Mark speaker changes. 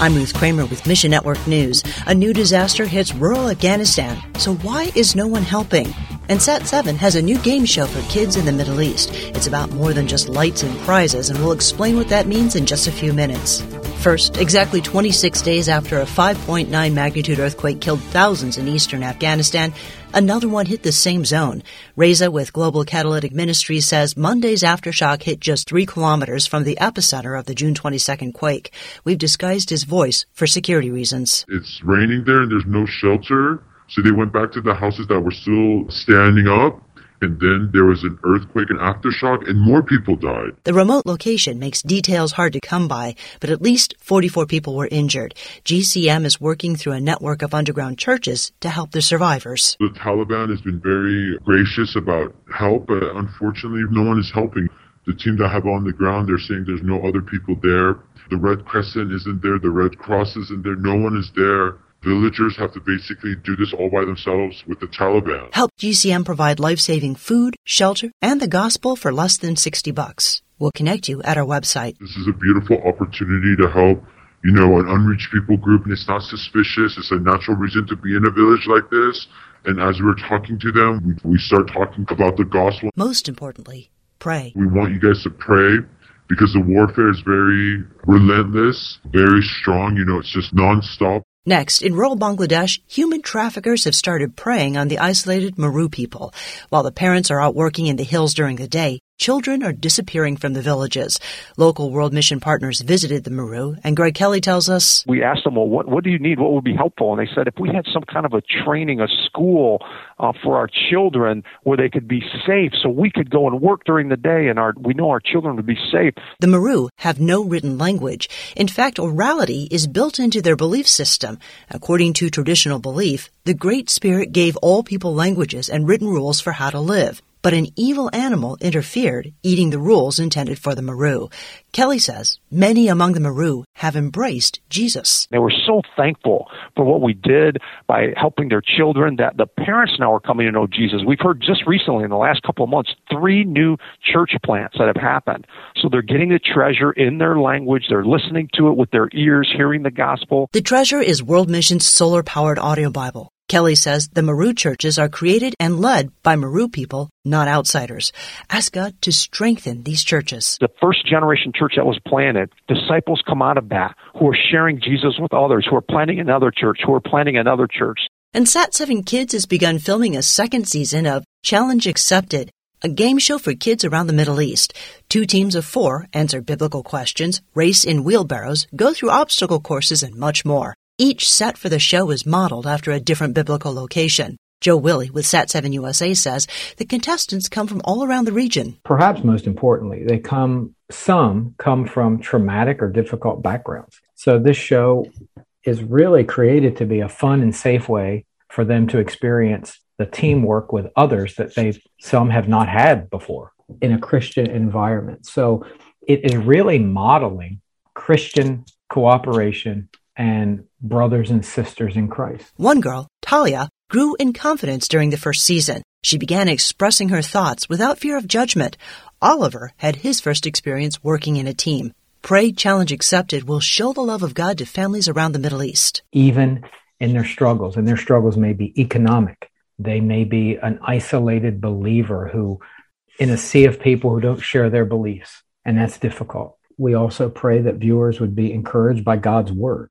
Speaker 1: I'm Ruth Kramer with Mission Network News. A new disaster hits rural Afghanistan. So why is no one helping? And Sat 7 has a new game show for kids in the Middle East. It's about more than just lights and prizes, and we'll explain what that means in just a few minutes. First, exactly 26 days after a 5.9 magnitude earthquake killed thousands in eastern Afghanistan, another one hit the same zone. Reza with Global Catalytic Ministries says Monday's aftershock hit just three kilometers from the epicenter of the June 22nd quake. We've disguised his voice for security reasons.
Speaker 2: It's raining there and there's no shelter. So they went back to the houses that were still standing up and then there was an earthquake and aftershock, and more people died.
Speaker 1: The remote location makes details hard to come by, but at least 44 people were injured. GCM is working through a network of underground churches to help the survivors.
Speaker 2: The Taliban has been very gracious about help, but unfortunately, no one is helping. The team that I have on the ground, they're saying there's no other people there. The Red Crescent isn't there. The Red Cross isn't there. No one is there villagers have to basically do this all by themselves with the Taliban.
Speaker 1: Help GCM provide life-saving food, shelter, and the gospel for less than 60 bucks. We'll connect you at our website.
Speaker 2: This is a beautiful opportunity to help, you know, an unreached people group, and it's not suspicious. It's a natural reason to be in a village like this. And as we're talking to them, we, we start talking about the gospel.
Speaker 1: Most importantly, pray.
Speaker 2: We want you guys to pray because the warfare is very relentless, very strong. You know, it's just nonstop.
Speaker 1: Next, in rural Bangladesh, human traffickers have started preying on the isolated Mru people. While the parents are out working in the hills during the day, Children are disappearing from the villages. Local World Mission partners visited the Mru, and Greg Kelly tells us
Speaker 3: We asked them, Well, what, what do you need? What would be helpful? And they said, If we had some kind of a training, a school uh, for our children where they could be safe, so we could go and work during the day and our, we know our children would be safe.
Speaker 1: The Mru have no written language. In fact, orality is built into their belief system. According to traditional belief, the Great Spirit gave all people languages and written rules for how to live but an evil animal interfered, eating the rules intended for the Mru. Kelly says many among the Mru have embraced Jesus.
Speaker 3: They were so thankful for what we did by helping their children that the parents now are coming to know Jesus. We've heard just recently in the last couple of months three new church plants that have happened. So they're getting the treasure in their language, they're listening to it with their ears, hearing the gospel.
Speaker 1: The treasure is World Mission's solar powered audio Bible. Kelly says the Mru churches are created and led by Mru people, not outsiders. Ask God to strengthen these churches.
Speaker 3: The first generation church that was planted, disciples come out of that who are sharing Jesus with others, who are planting another church, who are planting another church.
Speaker 1: And Sat7 Kids has begun filming a second season of Challenge Accepted, a game show for kids around the Middle East. Two teams of four answer biblical questions, race in wheelbarrows, go through obstacle courses, and much more. Each set for the show is modeled after a different biblical location. Joe Willie with Sat7 USA says the contestants come from all around the region.
Speaker 4: Perhaps most importantly, they come, some come from traumatic or difficult backgrounds. So this show is really created to be a fun and safe way for them to experience the teamwork with others that they some have not had before in a Christian environment. So it is really modeling Christian cooperation and brothers and sisters in Christ.
Speaker 1: One girl, Talia, grew in confidence during the first season. She began expressing her thoughts without fear of judgment. Oliver had his first experience working in a team. Pray Challenge Accepted will show the love of God to families around the Middle East.
Speaker 4: Even in their struggles, and their struggles may be economic, they may be an isolated believer who, in a sea of people who don't share their beliefs, and that's difficult. We also pray that viewers would be encouraged by God's word.